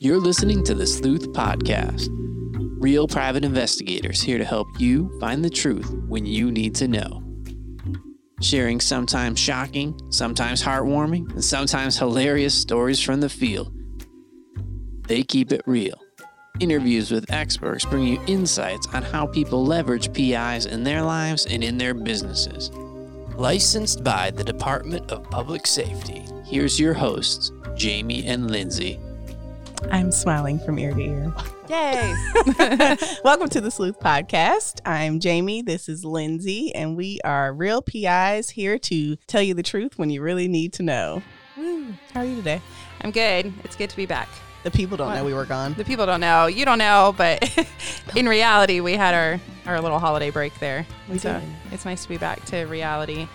You're listening to the Sleuth Podcast. Real private investigators here to help you find the truth when you need to know. Sharing sometimes shocking, sometimes heartwarming, and sometimes hilarious stories from the field. They keep it real. Interviews with experts bring you insights on how people leverage PIs in their lives and in their businesses. Licensed by the Department of Public Safety. Here's your hosts, Jamie and Lindsey. I'm smiling from ear to ear. Yay. Welcome to the Sleuth Podcast. I'm Jamie. This is Lindsey, and we are real PIs here to tell you the truth when you really need to know. Woo. How are you today? I'm good. It's good to be back. The people don't What? know we were gone. The people don't know. You don't know, but in reality, we had our, our little holiday break there. We so did. it's nice to be back to reality.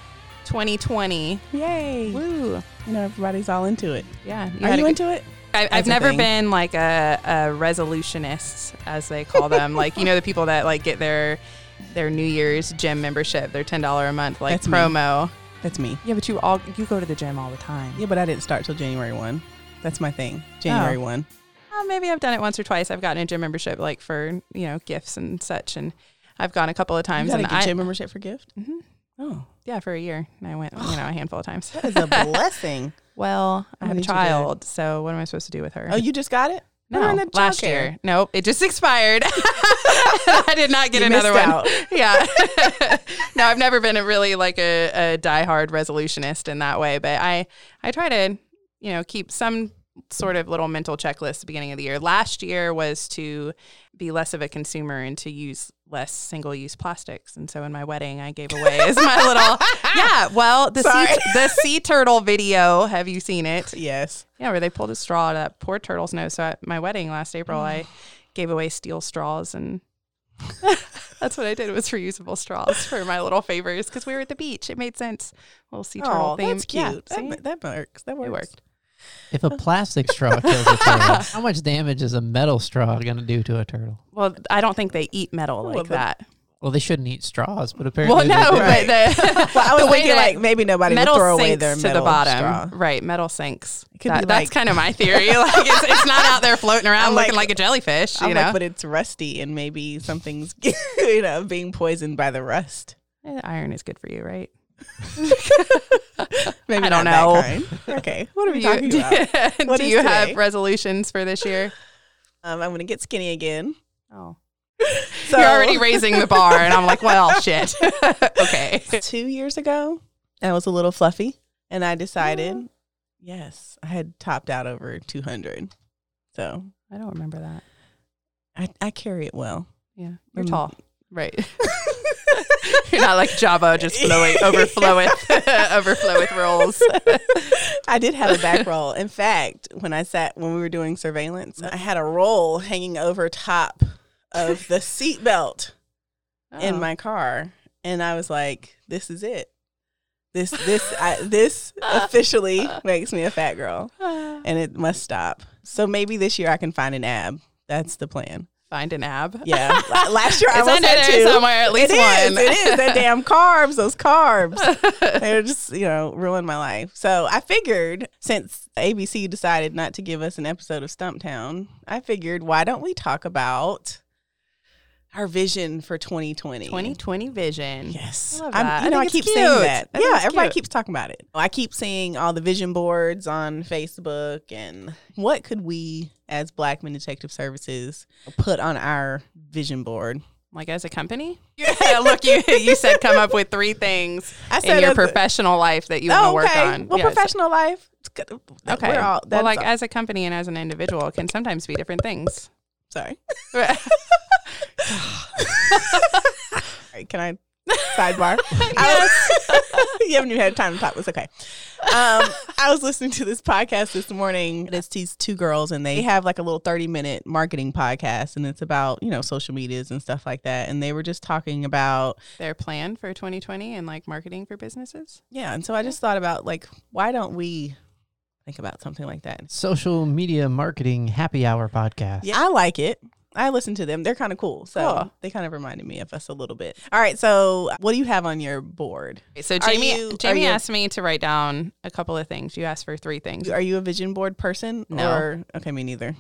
2020. Yay. Woo. You know, everybody's all into it. Yeah. are you a good- into it? I, That's I've never thing. been like a, a resolutionist, as they call them. like you know, the people that like get their their New Year's gym membership, their ten dollar a month like That's me. promo. That's me. Yeah, but you all you go to the gym all the time. Yeah, but I didn't start till January 1. That's my thing. January Oh. 1. Uh, maybe I've done it once or twice. I've gotten a gym membership like for you know gifts and such, and I've gone a couple of You times. got a and I, gym membership for gift? Mm-hmm. Oh, yeah, for a year, and I went you know a handful of times. that is a blessing. Well, I have a did you do? child, so what am I supposed to do with her? oh, you just got it? No, in the last childcare. year. Nope, it just expired. I did not get You another one. out. Yeah. no, I've never been a really like a, a diehard resolutionist in that way, but I I try to you know keep some sort of little mental checklist at the beginning of the year. Last year was to be less of a consumer and to use less single use plastics. And so in my wedding, I gave away as my little yeah. Well, the Sorry. sea, the sea turtle video. Have you seen it? Yes. Yeah, where they pulled a straw out of that poor turtle's nose. So at my wedding last April, I oh. gave away steel straws, and that's what I did It was reusable straws for my little favors because we were at the beach. It made sense. Little sea turtle Oh, theme. that's cute. Yeah, that, that works. That works. It worked. If a plastic straw kills a turtle, how much damage is a metal straw going to do to a turtle? Well, I don't think they eat metal like Well, that. Well, they shouldn't eat straws, but apparently Well, no, they do. Right. but the, Well, I was the way thinking like maybe nobody would metal throw away sinks their to the bottom. straw. Right, metal sinks. That- be that's kind of my theory. like it's, it's not out there floating around I'm looking like- like a jellyfish. You I'm know, like, but it's rusty and maybe something's you know being poisoned by the rust. Eh, iron is good for you, right? Maybe I don't not know. Okay, what are we Do talking you, about? do What is you today? have resolutions for this year? Um, I'm gonna get skinny again. Oh, So you're already raising the bar, and I'm like, well, shit. okay. two years ago. I was a little fluffy, and I decided, yes, I had topped out over 200. So I don't remember that. I, I carry it well. Yeah, you're Mm. tall, right? you're not like Jabba, just flowing, overflowing, overflow with rolls. I did have a back roll. In fact, when I sat when we were doing surveillance, I had a roll hanging over top of the seat belt in Oh. my car, and I was like, "This is it. This this I, this officially makes me a fat girl, and it must stop. So maybe this year I can find an ab. That's the plan. Find an ab. Yeah, last year I almost there two. somewhere, at least It is, one. It is. That damn carbs, those carbs. They're just, you know, ruined my life. So I figured since ABC decided not to give us an episode of Stumptown, I figured why don't we talk about our vision for 2020? 2020 vision. Yes. I I'm- You know, I, think keep it's saying that. I yeah, everybody cute. keeps talking about it. I keep seeing all the vision boards on Facebook and what could we as Blackman Detective Services put on our vision board? Like as a company? Yeah, look, you you said come up with three things I in your as a- professional life that you want to Oh, work on. Well, Yeah, so- professional life. it's good. Okay. We're all, well, like all- as a company and as an individual, can sometimes be different things. Sorry. Right. Can I sidebar? yes. you haven't even had time to talk. It's okay. Um, I was listening to this podcast this morning. It's these two girls, and they have like a little 30 minute marketing podcast, and it's about, you know, social medias and stuff like that. And they were just talking about, Their plan for 2020 and like marketing for businesses. yeah. And so I just thought about, like, why don't we think about something like that? Social media marketing happy hour podcast. Yeah, I like it. I listen to them. They're kind of cool. So Cool. they kind of reminded me of us a little bit. All right. So what do you have on your board? So Jamie you- Jamie you- asked me to write down a couple of things. You asked for three things. Are you a vision board person? No. Or okay, me neither.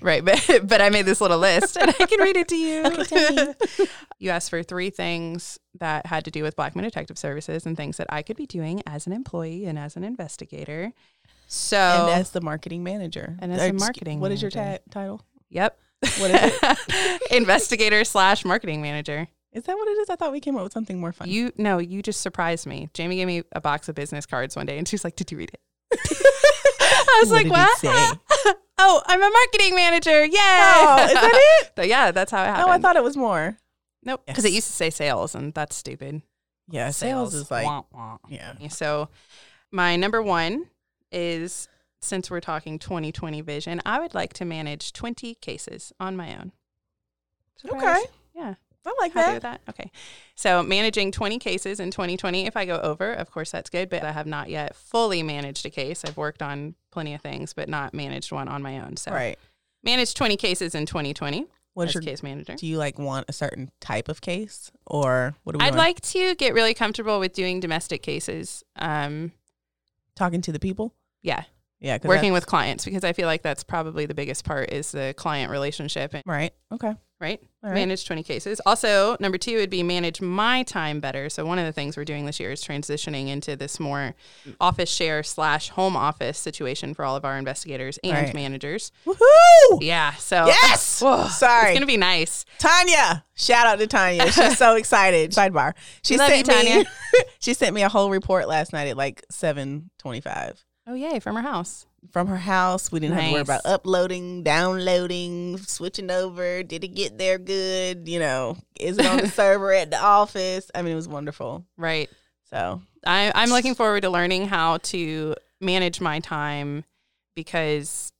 Right, but but I made this little list and I can read it to you. you asked for three things that had to do with Blackman Detective Services and things that I could be doing as an employee and as an investigator. So and as the marketing manager. And as excuse- marketing What is your ta- title? Yep. What is it? Investigator slash marketing manager. Is that what it is? I thought we came up with something more fun. You no, you just surprised me. Jamie gave me a box of business cards one day and she's like, Did you read it? I was What like, What? oh, I'm a marketing manager. Yay. Oh, is that it? But yeah, that's how it oh, happened. No, I thought it was more. Nope. Because it used to say sales and that's stupid. Yeah, sales, is like, wah, wah. yeah. So my number one is since we're talking 2020 vision, I would like to manage 20 cases on my own. Surprise. Okay. Yeah. I like that. that? Okay. So managing 20 cases in 2020. If I go over, of course that's good, but I have not yet fully managed a case. I've worked on plenty of things, but not managed one on my own. So Right. managed 20 cases in 2020 What is your case manager. Do you like want a certain type of case or what do we I'd want? like to get really comfortable with doing domestic cases. Um, talking to the people? Yeah, Yeah, working with clients because I feel like that's probably the biggest part is the client relationship. And, right. Okay. right? Right. Manage 20 cases. Also, number two would be manage my time better. So, one of the things we're doing this year is transitioning into this more office share slash home office situation for all of our investigators and Right. managers. Woohoo! Yeah. So, Yes. Whoa, Sorry. It's going to be nice. Tanya. Shout out to Tanya. She's so excited. Sidebar. She Love sent you, me Tanya. she sent me a whole report last night at like 7:25 Oh, yay, from her house. from her house. We didn't have to worry about uploading, downloading, switching over. Did it get there good? You know, is it on the server at the office? I mean, it was wonderful. Right. So, I, I'm looking forward to learning how to manage my time because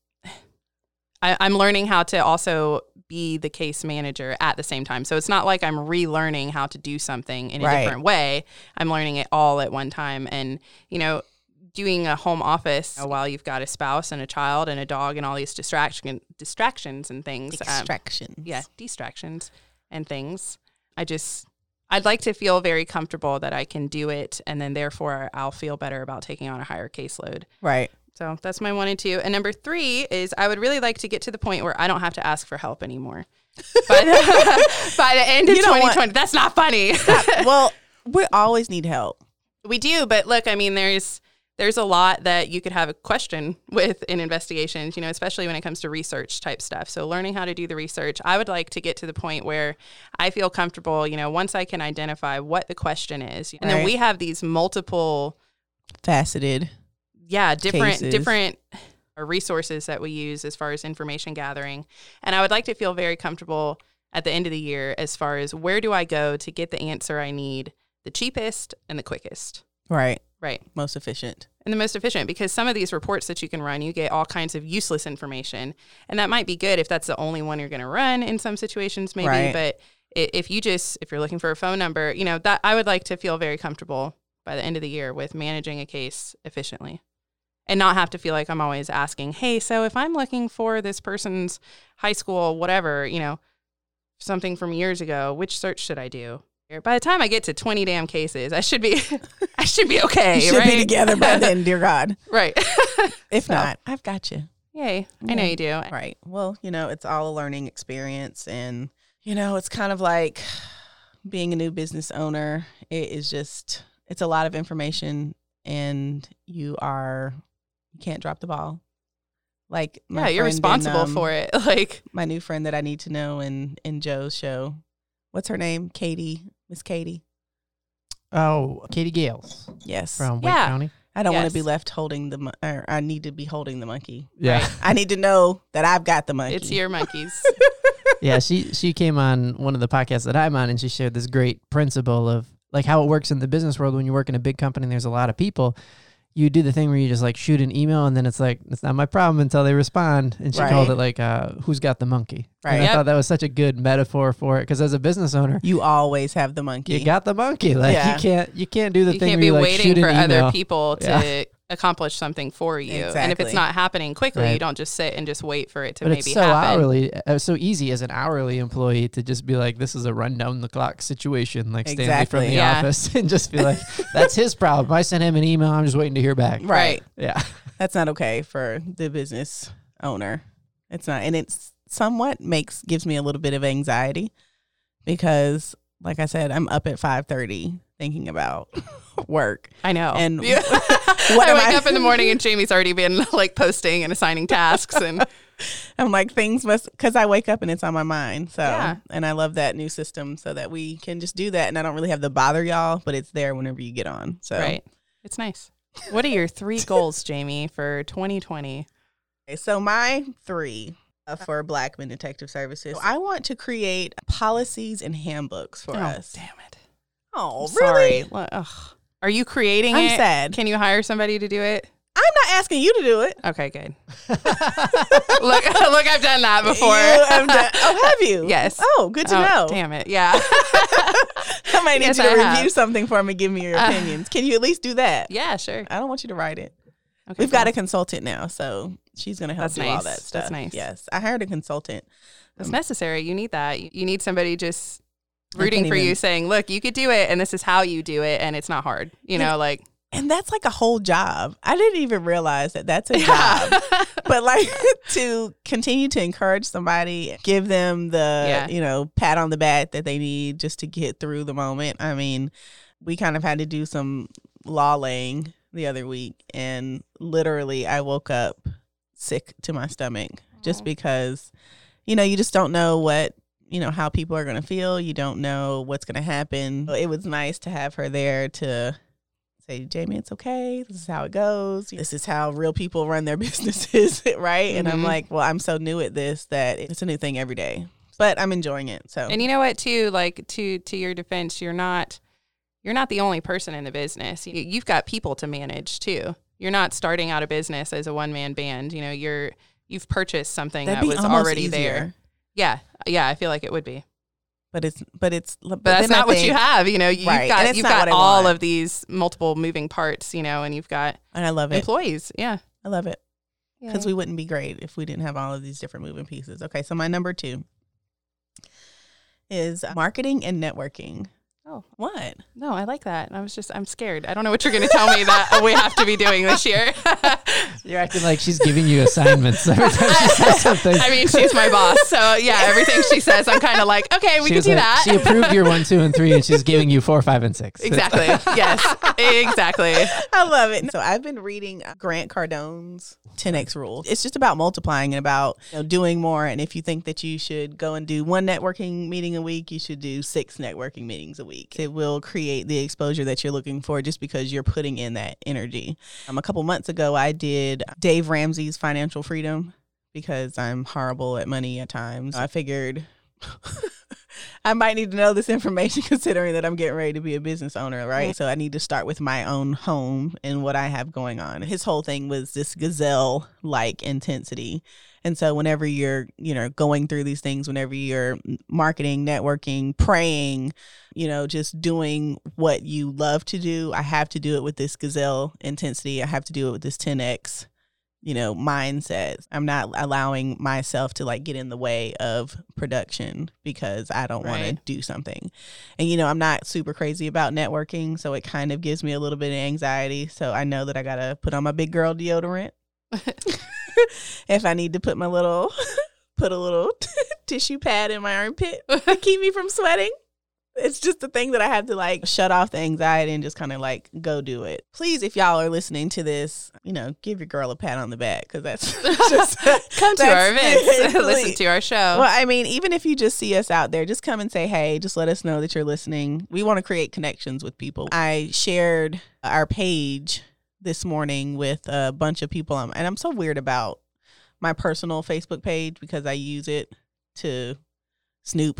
I, I'm learning how to also be the case manager at the same time. So it's not like I'm relearning how to do something in a Right. different way. I'm learning it all at one time. And, you know, doing a home office while you've got a spouse and a child and a dog and all these distraction distractions and things. um, yeah, distractions and things. I just I'd like to feel very comfortable that I can do it and then therefore I'll feel better about taking on a higher caseload. Right. So that's my one and two. And number three is I would really like to get to the point where I don't have to ask for help anymore. By the, by the end of You don't want- 2020. That's not funny. well, we always need help. We do, but look, I mean, there's there's a lot that you could have a question with in investigations, you know, especially when it comes to research type stuff. So learning how to do the research, I would like to get to the point where I feel comfortable, you know, once I can identify what the question is. And then we have these multiple Faceted. yeah, different Cases. different resources that we use as far as information gathering. And I would like to feel very comfortable at the end of the year as far as where do I go to get the answer I need the cheapest and the quickest. Right. Right. Most efficient. and the most efficient because some of these reports that you can run, you get all kinds of useless information. And that might be good if that's the only one you're going to run in some situations, maybe. Right. But if you just, if you're looking for a phone number, you know, that I would like to feel very comfortable by the end of the year with managing a case efficiently and not have to feel like I'm always asking, hey, so if I'm looking for this person's high school, whatever, you know, something from years ago, which search should I do? By the time I get to 20 damn cases, I should be, I should be okay. You should right? be together by then, dear God. Right. If So. not, I've got you. Yay. I know you do. Right. Well, you know, it's all a learning experience. And, you know, it's kind of like being a new business owner. It is just, it's a lot of information and you are, you can't drop the ball. Like, Yeah, you're responsible um, for it. Like, My new friend that I need to know in, in Joe's show. What's her name? Katie. Miss Katie. Oh, Katie Gales Yes. from Wake Yeah. County. I don't want Yes. to be left holding the, mon- or I need to be holding the monkey. Yeah. I need to know that I've got the monkey. it's your monkeys. yeah, she she came on one of the podcasts that I'm on, and she shared this great principle of like how it works in the business world when you work in a big company. and There's a lot of people. You do the thing where you just like shoot an email, and then it's like it's not my problem until they respond. And she called it like, uh, "Who's got the monkey?" Right. And I Yep. thought that was such a good metaphor for it because as a business owner, You always have the monkey. you got the monkey. Like Yeah. you can't you can't do the you thing can't where be you like waiting shoot for an other people to Yeah. Accomplish something for you. And if it's not happening quickly, Right. you don't just sit and just wait for it to but maybe it's so happen. hourly, uh, so easy as an hourly employee to just be like, "This is a run down the clock situation," like Stanley from the Yeah. office, and just be like, "That's his problem." I sent him an email. I'm just waiting to hear back. Right. Yeah. That's not okay for the business owner. It's not. And it's somewhat makes gives me a little bit of anxiety because like I said, I'm up at 5:30 thinking about work. I know. And Yeah. what I wake I- up in the morning and Jamie's already been like posting and assigning tasks and I'm like things must because I wake up and it's on my mind. So Yeah. and I love that new system so that we can just do that and I don't really have to bother y'all, but it's there whenever you get on. So right. It's nice. What are your three goals, Jamie, for 2020? Okay, so my three uh, for Blackman Detective Services, I want to create policies and handbooks for oh, us. damn it. Oh, I'm really? Sorry. Well, ugh. Are you creating I'm it? sad. Can you hire somebody to do it? I'm not asking you to do it. Okay, good. look, look, I've done that before. You have done- oh, have you? Yes. Oh, good to Oh, know. Damn it. Yeah. I might need Yes, you to I have. review something for me. Give me your Uh, opinions. Can you at least do that? yeah, sure. I don't want you to write it. Okay, We've got a consultant now, so she's going to help That's do all nice. that That's nice. Yes, I hired a consultant. It's necessary. You need that. You- need somebody just rooting for you, saying, "Look, you could do it, and this is how you do it, and it's not hard." You know, like And that's like a whole job. I didn't even realize that that's a job. but like to continue to encourage somebody, give them the Yeah. you know pat on the back that they need just to get through the moment. I mean, we kind of had to do some law laying the other week, and literally, I woke up sick to my stomach just because you know you just don't know what you know how people are going to feel. You don't know what's going to happen. It was nice to have her there to say, Jamie, it's okay. This is how it goes. This is how real people run their businesses, right? And I'm Mhm. like, well, I'm so new at this that it's a new thing every day, but I'm enjoying it. So and you know what? Too like to to your defense, you're not you're not the only person in the business. You, you've got people to manage too. You're not starting out a business as a one man band. You know, you're you've purchased something that'd that was already there. Yeah, yeah, I feel like it would be. But it's but it's but, But that's I not what you have. You know, you've Right, and got you've got all of these multiple moving parts. You know, and you've got And I love it. employees. Yeah, I love it because we wouldn't be great if we didn't have all of these different moving pieces. Okay, so my number two is marketing and networking. Oh. what? No, I like that. I was just, I'm scared. I don't know what you're going to tell me that we have to be doing this year. You're acting like she's giving you assignments every time she says something. I mean, she's my boss. So, yeah, everything she says, I'm kind of like, okay, we She can do like- that. She approved your one, two, and three, and she's giving you four, five, and six. exactly. Yes, exactly. I love it. So I've been reading Grant Cardone's 10x rule. It's just about multiplying and about you know, doing more. And if you think that you should go and do one networking meeting a week, you should do six networking meetings a week. It will create the exposure that you're looking for just because you're putting in that energy. Um, a couple months ago, I did Dave Ramsey's Financial Freedom because I'm horrible at money at times. I figured. I might need to know this information considering that I'm getting ready to be a business owner, right? So I need to start with my own home and what I have going on. His whole thing was this gazelle like intensity. And so whenever you're, you know, going through these things, whenever you're marketing, networking, praying, you know, just doing what you love to do, I have to do it with this gazelle intensity. I have to do it with this 10x you know, mindset. I'm not allowing myself to like get in the way of production because I don't want to do something. And you know, I'm not super crazy about networking, so it kind of gives me a little bit of anxiety. So I know that I got to put on my big girl deodorant. if I need to put my little put a little tissue pad in my armpit to keep me from sweating. It's just the thing that I have to like shut off the anxiety and just kind of like go do it. Please, if y'all are listening to this, you know, give your girl a pat on the back because that's just Come to our events, listen to our show. Well, I mean, even if you just see us out there, just come and say hey. Just let us know that you're listening. We want to create connections with people. I shared our page this morning with a bunch of people, um, and I'm so weird about my personal Facebook page because I use it to snoop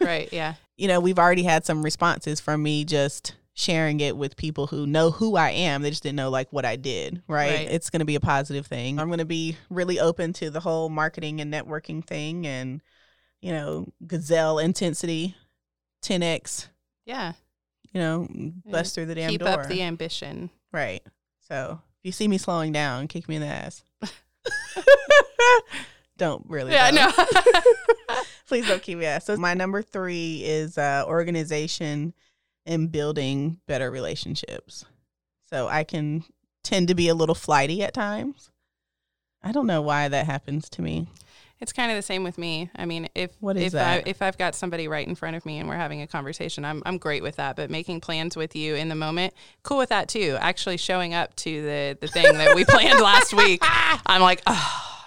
right. Yeah. you know, we've already had some responses from me just sharing it with people who know who I am. They just didn't know like what I did, right? Right. It's going to be a positive thing. I'm going to be really open to the whole marketing and networking thing and, you know, gazelle intensity, 10x, Yeah. you know, bust through the damn Keep door. up the ambition. right. So if you see me slowing down, kick me in the ass. don't really. Yeah. don't. No. Please don't keep me ass. So my number three is uh, organization and building better relationships. So I can tend to be a little flighty at times. I don't know why that happens to me. It's kind of the same with me. I mean, if What is if that? I if I've got somebody right in front of me and we're having a conversation, I'm I'm great with that. But making plans with you in the moment, cool with that too. Actually showing up to the the thing that we planned last week, I'm like, oh,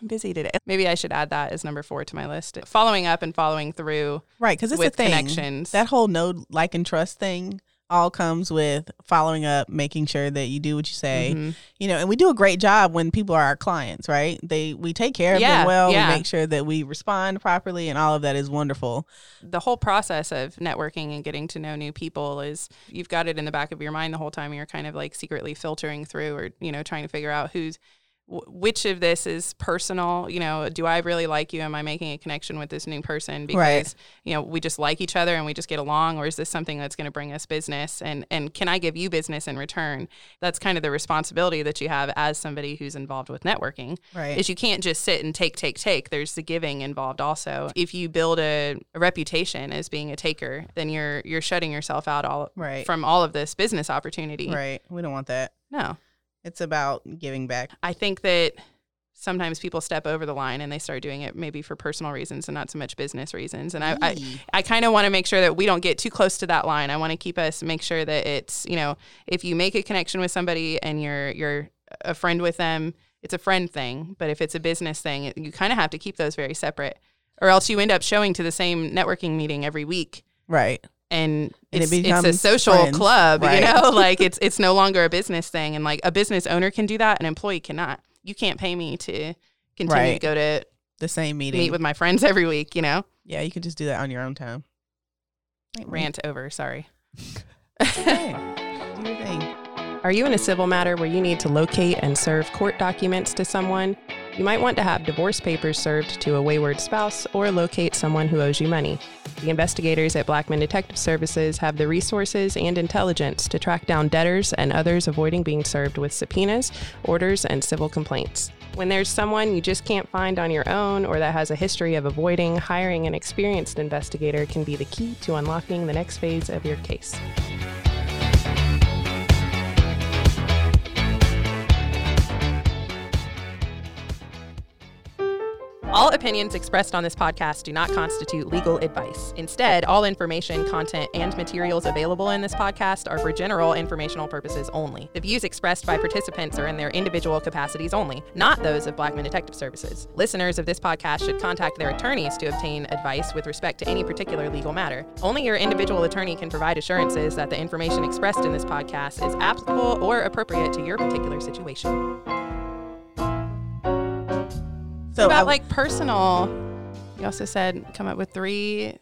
I'm busy today. Maybe I should add that as number four to my list. Following up and following through. Right, because it's with a thing. connections. That whole know, like, and trust thing all comes with following up, making sure that you do what you say. Mhm. You know, and we do a great job when people are our clients, right? They we take care of Yeah, them well. yeah. We make sure that we respond properly, and all of that is wonderful. the whole process of networking and getting to know new people is you've got it in the back of your mind the whole time you're kind of like secretly filtering through or you know trying to figure out who's wh- which of this is personal you know do i really like you am i making a connection with this new person because Right. you know we just like each other and we just get along or is this something that's going to bring us business and and can i give you business in return that's kind of the responsibility that you have as somebody who's involved with networking Right. is you can't just sit and take, take, take. There's the giving involved also. If you build a, a reputation as being a taker, then you're you're shutting yourself out all Right. from all of this business opportunity. right. We don't want that. No, It's about giving back. I think that sometimes people step over the line and they start doing it maybe for personal reasons and not so much business reasons. And I, I, I kind of want to make sure that we don't get too close to that line. I want to keep us make sure that it's you know if you make a connection with somebody and you're you're a friend with them, it's a friend thing. But if it's a business thing, you kind of have to keep those very separate, or else you end up showing to the same networking meeting every week. Right. And, And it it's, it's a social friends, club, right. you know, like it's it's no longer a business thing. And like a business owner can do that, an employee cannot. You can't pay me to continue to go to The same meeting. meet with my friends every week, you know. yeah, you can just do that on your own time. Rant over, sorry. Okay. Do your thing. Are you in a civil matter where you need to locate and serve court documents to someone? You might want to have divorce papers served to a wayward spouse or locate someone who owes you money. The investigators at Blackman Detective Services have the resources and intelligence to track down debtors and others avoiding being served with subpoenas, orders, and civil complaints. When there's someone you just can't find on your own or that has a history of avoiding, hiring an experienced investigator can be the key to unlocking the next phase of your case. All opinions expressed on this podcast do not constitute legal advice. Instead, all information, content, and materials available in this podcast are for general informational purposes only. The views expressed by participants are in their individual capacities only, not those of Blackman Detective Services. Listeners of this podcast should contact their attorneys to obtain advice with respect to any particular legal matter. Only your individual attorney can provide assurances that the information expressed in this podcast is applicable or appropriate to your particular situation. So about I- like personal you also said come up with three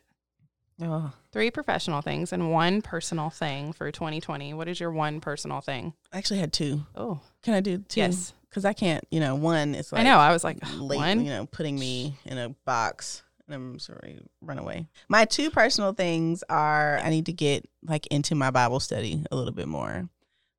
oh, three professional things and one personal thing for 2020 what is your one personal thing I actually had two. oh Can I do two? Yes. Because I can't. You know, one is like i know i was like late, one you know, putting me in a box and I'm sorry, run away. My two personal things are I need to get like into my Bible study a little bit more.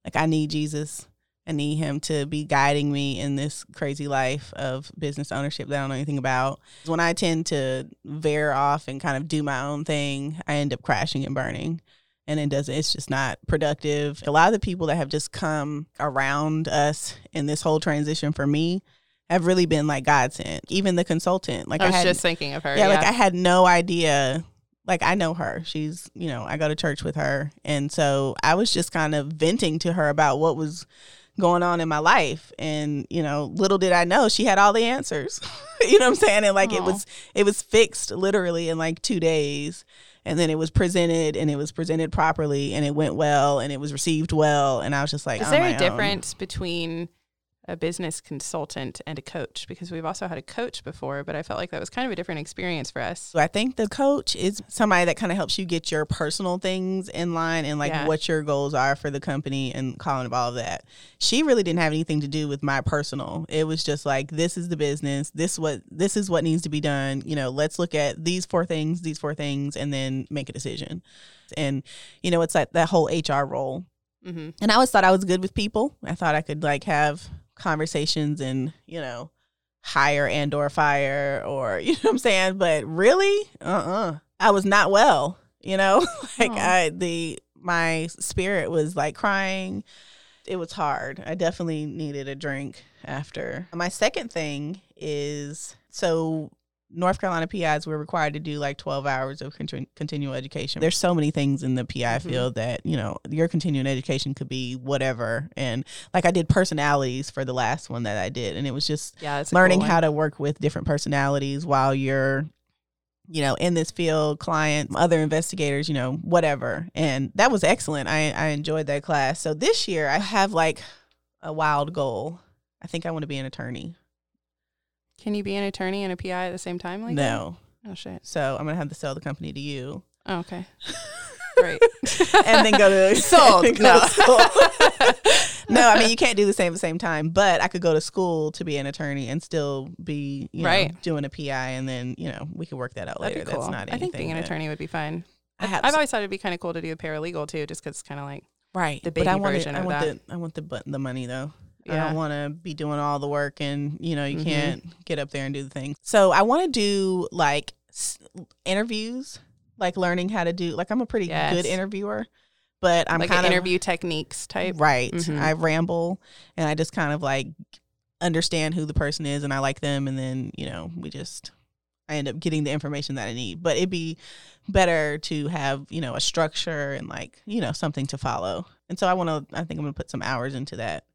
Like I need Jesus. I need him to be guiding me in this crazy life of business ownership that I don't know anything about. When I tend to veer off and kind of do my own thing, I end up crashing and burning. And it doesn't it's just not productive. A lot of the people that have just come around us in this whole transition for me have really been like God sent. Even the consultant. Like i was had, just thinking of her yeah, yeah, like I had no idea. Like I know her. She's, you know, I go to church with her. And so I was just kind of venting to her about what was going on in my life. And, you know, little did I know she had all the answers. you know what I'm saying? And like it was it was fixed literally in like two days. And then it was presented and it was presented properly and it went well and it was received well. And I was just like, is there a own. difference between a business consultant and a coach because we've also had a coach before but i felt like that was kind of a different experience for us So I think the coach is somebody that kind of helps you get your personal things in line and like Yeah. what your goals are for the company and calling of all of that. She really didn't have anything to do with my personal. It was just like this is the business. This what this is what needs to be done. You know, let's look at these four things, these four things, and then make a decision. And you know, it's like that whole HR role. mm-hmm. And I always thought I was good with people. I thought I could like have conversations and, you know, hire and or fire or you know what I'm saying? But really? Uh-uh. I was not well, you know? like Aw. I the my spirit was like crying. It was hard. I definitely needed a drink. after. My second thing is so North Carolina PIs we're required to do like 12 hours of continu- continual education. There's so many things in the PI Mhm. field that, you know, your continuing education could be whatever. And like I did personalities for the last one that I did and it was just Yeah, learning how to work with different personalities while you're you know in this field client other investigators you know whatever and that was excellent i i enjoyed that class so this year i have like a wild goal i think i want to be an attorney Can you be an attorney and a PI at the same time? Like no That? Oh shit. so i'm gonna have to sell the company to you Oh, okay. Great. and then go to Sold. go to No. school. no i mean you can't do the same at the same time but i could go to school to be an attorney and still be you know, Right. doing a pi and then you know we could work that out That'd later cool. that's not anything I think being an attorney would be fun. I have I've always thought it'd be kind of cool to do a paralegal too, just because it's kind of like right the but I want version I of want that. the I want the the money though. I don't want to be doing all the work and you know you Mhm. can't get up there and do the thing. So I want to do like s- interviews, like learning how to do. Like I'm a pretty Yes. good interviewer, but I'm like kind of interview techniques type. right. Mhm. I ramble and I just kind of like understand who the person is and I like them, and then you know we just I end up getting the information that I need. But it'd be better to have you know a structure and like you know something to follow. And so I want to. I think I'm gonna put some hours into that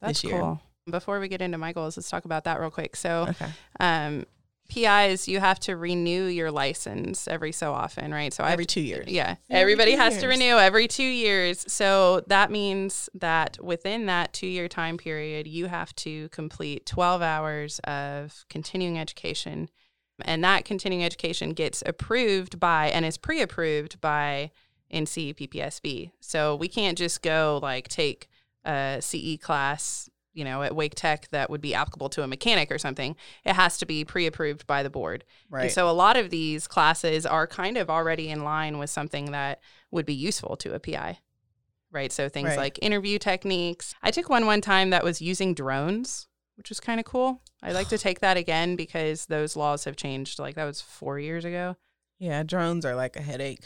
That's this year. cool. Before we get into my goals, let's talk about that real quick. So, Okay. um, PIs, you have to renew your license every so often, right? So Every I've two years. Yeah. Every Everybody has to renew every two years. So that means that within that two year time period, you have to complete 12 hours of continuing education. And that continuing education gets approved by and is pre approved by NC PPSB. So we can't just go like take a CE class. You know, at Wake Tech that would be applicable to a mechanic or something. It has to be pre approved by the board. Right. And so a lot of these classes are kind of already in line with something that would be useful to a PI. Right. So things Right. like interview techniques. I took one one time that was using drones, which was kind of cool. I'd like to take that again because those laws have changed. Like that was four years ago. yeah, drones are like a headache.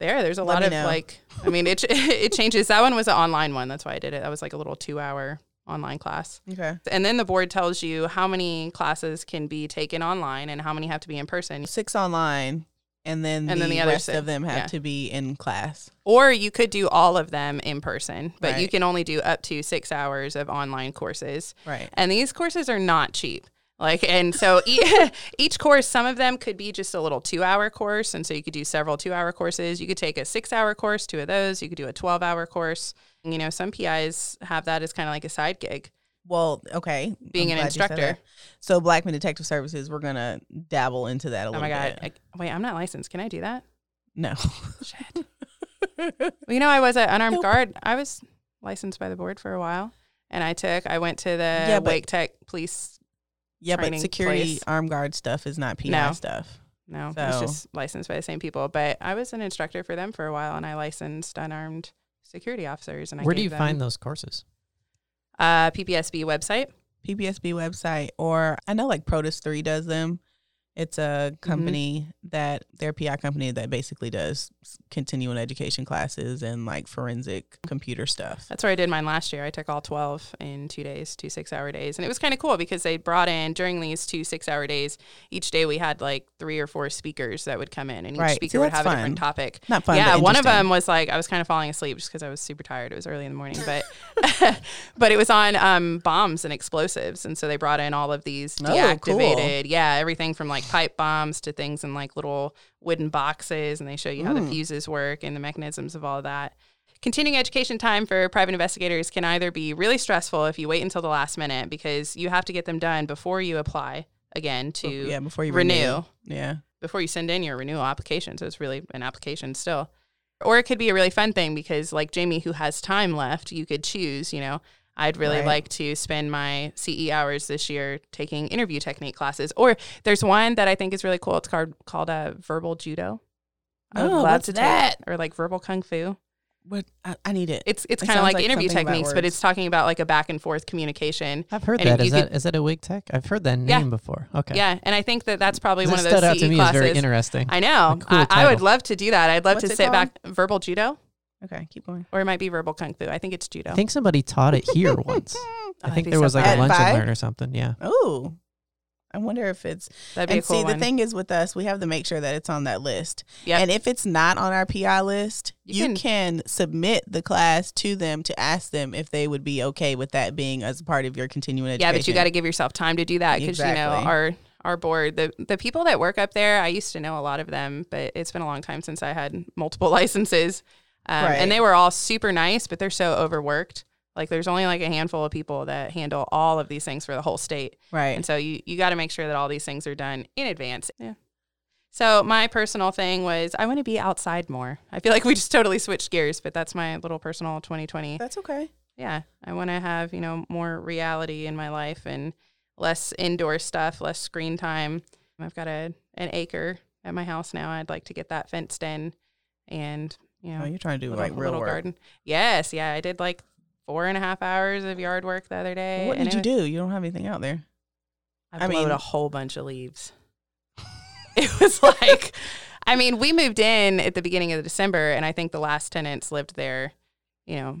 There, there's a Let lot of know. like, I mean, it it changes. That one was an online one. That's why I did it. That was like a little two hour online class. Okay. And then the board tells you how many classes can be taken online and how many have to be in person. Six online, and then And the, then the other rest six, of them have yeah. to be in class. Or you could do all of them in person, but you can only do up to six hours of online courses. Right. And these courses are not cheap. Like, and so e- each course, some of them could be just a little two hour course. And so you could do several two hour courses. You could take a six hour course, two of those. You could do a 12 hour course. You know, some PIs have that as kind of like a side gig. Well, okay. Being I'm an glad you said instructor. So Blackman Detective Services, we're gonna dabble into that a little bit. Oh my God. I, wait, I'm not licensed. Can I do that? no. Shit. Well, you know, I was an unarmed Nope. guard. I was licensed by the board for a while. And I took, I went to the Yeah, Wake Tech police. Yeah, but security place. armed guard stuff is not PI No. stuff. No, it's just licensed by the same people. But I was an instructor for them for a while and I licensed unarmed security officers. And I Where do you them, find those courses? Uh, PPSB website. PPSB website, or I know like Protus Three does them. It's a Mm-hmm. company that their PI company that basically does continuing education classes and like forensic computer stuff. That's where I did mine last year. I took all 12 in two days, two six hour days. And it was kind of cool because they brought in during these two six hour days, each day we had like three or four speakers that would come in and each Right. Speaker would have a different topic. Not fun. yeah, one of them was like I was kind of falling asleep just because I was super tired. It was early in the morning, but but it was on um, bombs and explosives, and so they brought in all of these Oh, cool. deactivated, yeah, everything from like pipe bombs to things in like little wooden boxes, and they show you how the Mm. fuses work and the mechanisms of all of that. Continuing education time for private investigators can either be really stressful if you wait until the last minute because you have to get them done before you apply again to yeah before you renew renew. Yeah. before you send in your renewal application. So it's really an application still. Or it could be a really fun thing because, like Jamie, who has time left, you could choose, you know, I'd really Right. like to spend my CE hours this year taking interview technique classes. Or there's one that I think is really cool. It's called, called uh, verbal judo. I would Oh, love what's to that? Take, or like verbal kung fu. What I, I need it. It's it's It kind of like, like interview techniques, but it's talking about like a back and forth communication. I've heard And that. Is that could- is that a Wake Tech? I've heard that name Yeah. before. Okay. Yeah, and I think that that's probably one of those stood out CE to me as classes. very interesting. I know. Cool I, I would love to do that. I'd love What's to sit called? back. Verbal judo. Okay, keep going. or it might be verbal kung fu. I think it's judo. I think somebody taught it here once. Oh, I think there so was like fun. a lunch Vibe? and learn or something. Yeah. Oh, I wonder if it's. That'd be And a cool see, one. the thing is with us, we have to make sure that it's on that list. Yep. And if it's not on our PI list, You you, can, submit the class to them to ask them if they would be okay with that being as part of your continuing education. Yeah, but you got to give yourself time to do that because you know our our board the the people that work up there. I used to know a lot of them, but it's been a long time since I had multiple licenses, um, Right. and they were all super nice, but they're so overworked. Like there's only like a handful of people that handle all of these things for the whole state, right. and so you you got to make sure that all these things are done in advance. Yeah. So my personal thing was I want to be outside more. I feel like we just totally switched gears, but that's my little personal 2020 That's okay. yeah i want to have you know more reality in my life and less indoor stuff less screen time i've got a an acre at my house now i'd like to get that fenced in and you know Oh, you're trying to do little, like real little work. garden yes yeah i did like four and a half hours of yard work the other day What did you was- do? You don't have anything out there. i I mean- a whole bunch of leaves it was like i mean we moved in at the beginning of december and i think the last tenants lived there you know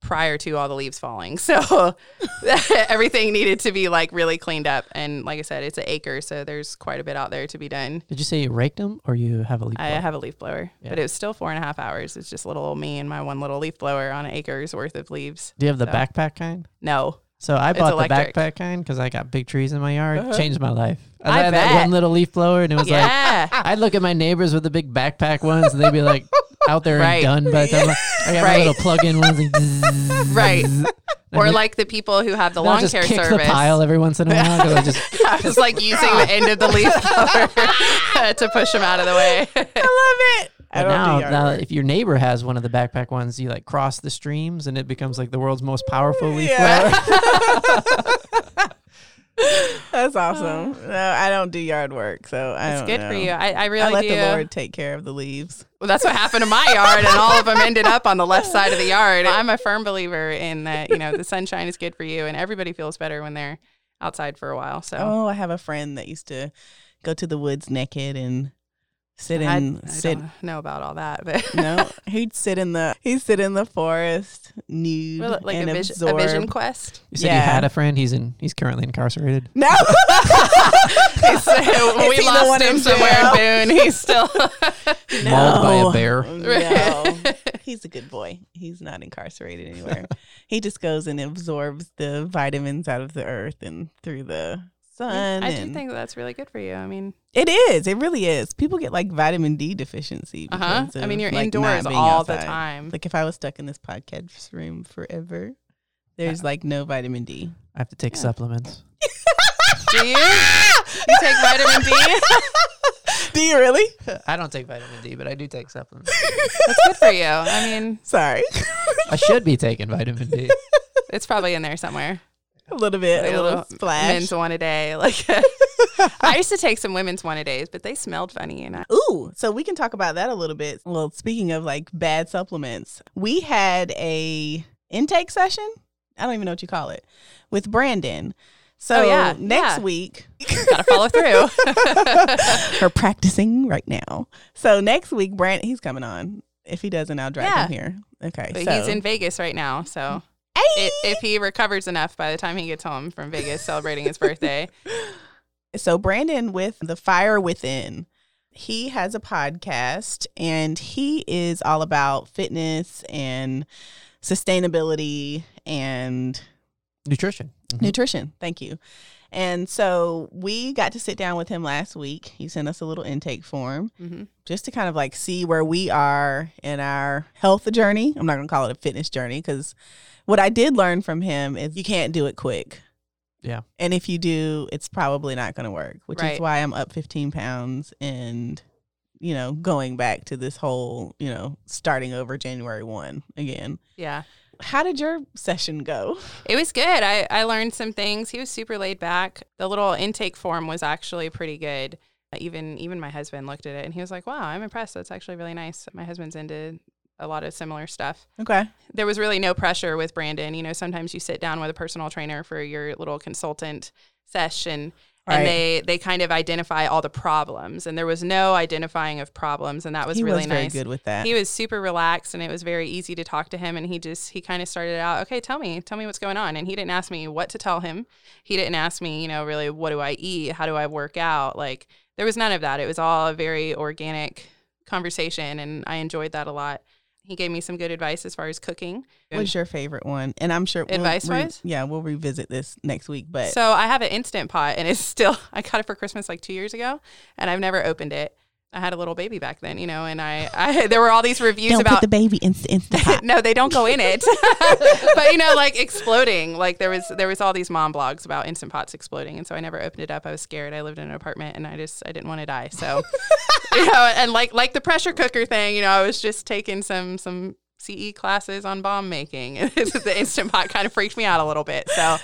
prior to all the leaves falling so everything needed to be like really cleaned up and like i said it's an acre so there's quite a bit out there to be done Did you say you raked them or you have a leaf? i have a leaf blower Yeah. but it was still four and a half hours it's just little old me and my one little leaf blower on an acre's worth of leaves Do you have the so- backpack kind? no So I bought the backpack kind because I got big trees in my yard. Uh-huh. Changed my life. I had that one little leaf blower, and it was like I'd look at my neighbors with the big backpack ones, and they'd be like out there Right. and done by the time I, I got Right. my little plug-in ones. Like, zzz, Right. zzz. or And like the people who have the lawn just care kick service the pile every once in a while. I just I was like using the end of the leaf blower to push them out of the way. I love it. I But now, now if your neighbor has one of the backpack ones, you like cross the streams, and it becomes like the world's most powerful leaf Yeah. blower. That's awesome. Uh, no, I don't do yard work, so I It's good know. for you. I, I really I let do. the Lord take care of the leaves. Well, that's what happened to my yard, and all of them ended up on the left side of the yard. I'm a firm believer in that. You know, the sunshine is good for you, and everybody feels better when they're outside for a while. So Oh, I have a friend that used to go to the woods naked and sit I, in I sit don't know about all that, but no, he'd sit in the he'd sit in the forest nude Well, like a, and vis- a absorb. vision quest. You said Yeah. you had a friend. He's in. He's currently incarcerated. No, So we lost him in somewhere jail? in Boone. He's still. Mauled by a bear. No, he's a good boy. He's not incarcerated anywhere. he just goes and absorbs the vitamins out of the earth and through the sun. I do think that's really good for you. I mean, it is. It really is. People get like vitamin D deficiency. uh huh. because I mean, you're like, indoors not being all the time. Like if I was stuck in this podcast room forever, there's like no vitamin D. I have to take Yeah. supplements. Do you? You take vitamin D? Do you really? I don't take vitamin D, but I do take supplements. That's good for you. I mean, Sorry, I should be taking vitamin D. it's probably in there somewhere. A little bit, Like a little splash. Men's one a day. Like I used to take some women's one a days, but they smelled funny and I Ooh, so we can talk about that a little bit. Well, speaking of like bad supplements, we had a intake session. I don't even know what you call it with Brandon. So Oh, yeah, next yeah. week, gotta follow through. we're practicing right now. So next week, Brandon, he's coming on. If he doesn't, I'll drag Yeah. him here. Okay, but so he's in Vegas right now, so Hey! i if he recovers enough by the time he gets home from Vegas celebrating his birthday. So Brandon with the Fire Within, he has a podcast and he is all about fitness and sustainability and Nutrition. Mhm. nutrition. Thank you. And so we got to sit down with him last week. He sent us a little intake form hmm just to kind of like see where we are in our health journey. I'm not going to call it a fitness journey because what I did learn from him is you can't do it quick. Yeah. And if you do, it's probably not going to work, which Right. is why I'm up 15 pounds and, you know, going back to this whole, you know, starting over January 1 again. Yeah. How did your session go? It was good. I, I learned some things. He was super laid back. The little intake form was actually pretty good. Even even my husband looked at it and he was like, "Wow, I'm impressed. That's actually really nice." My husband's into a lot of similar stuff. Okay. There was really no pressure with Brandon. You know, sometimes you sit down with a personal trainer for your little consultant session Right. and they they kind of identify all the problems. And there was no identifying of problems and that was he really was nice. good with that. he was super relaxed and it was very easy to talk to him and he just he kind of started out okay tell me tell me what's going on. And he didn't ask me what to tell him. He didn't ask me you know really what do i eat? How do i work out? Like there was none of that. It was all a very organic conversation and i enjoyed that a lot he gave me some good advice as far as cooking What's your favorite one? And I'm sure we'll Advice-wise? yeah, we'll revisit this next week. But so i have an instant pot and it's still i got it for christmas like two years ago and i've never opened it i had a little baby back then you know and i, I there were all these reviews don't about put the baby in the instant pot. no, they don't go in it. but you know, like exploding. Like there was there was all these mom blogs about instant pots exploding, and so I never opened it up. I was scared. I lived in an apartment, and I just I didn't want to die. So you know, and like like the pressure cooker thing, you know, I was just taking some some CE classes on bomb making. the instant pot kind of freaked me out a little bit. So,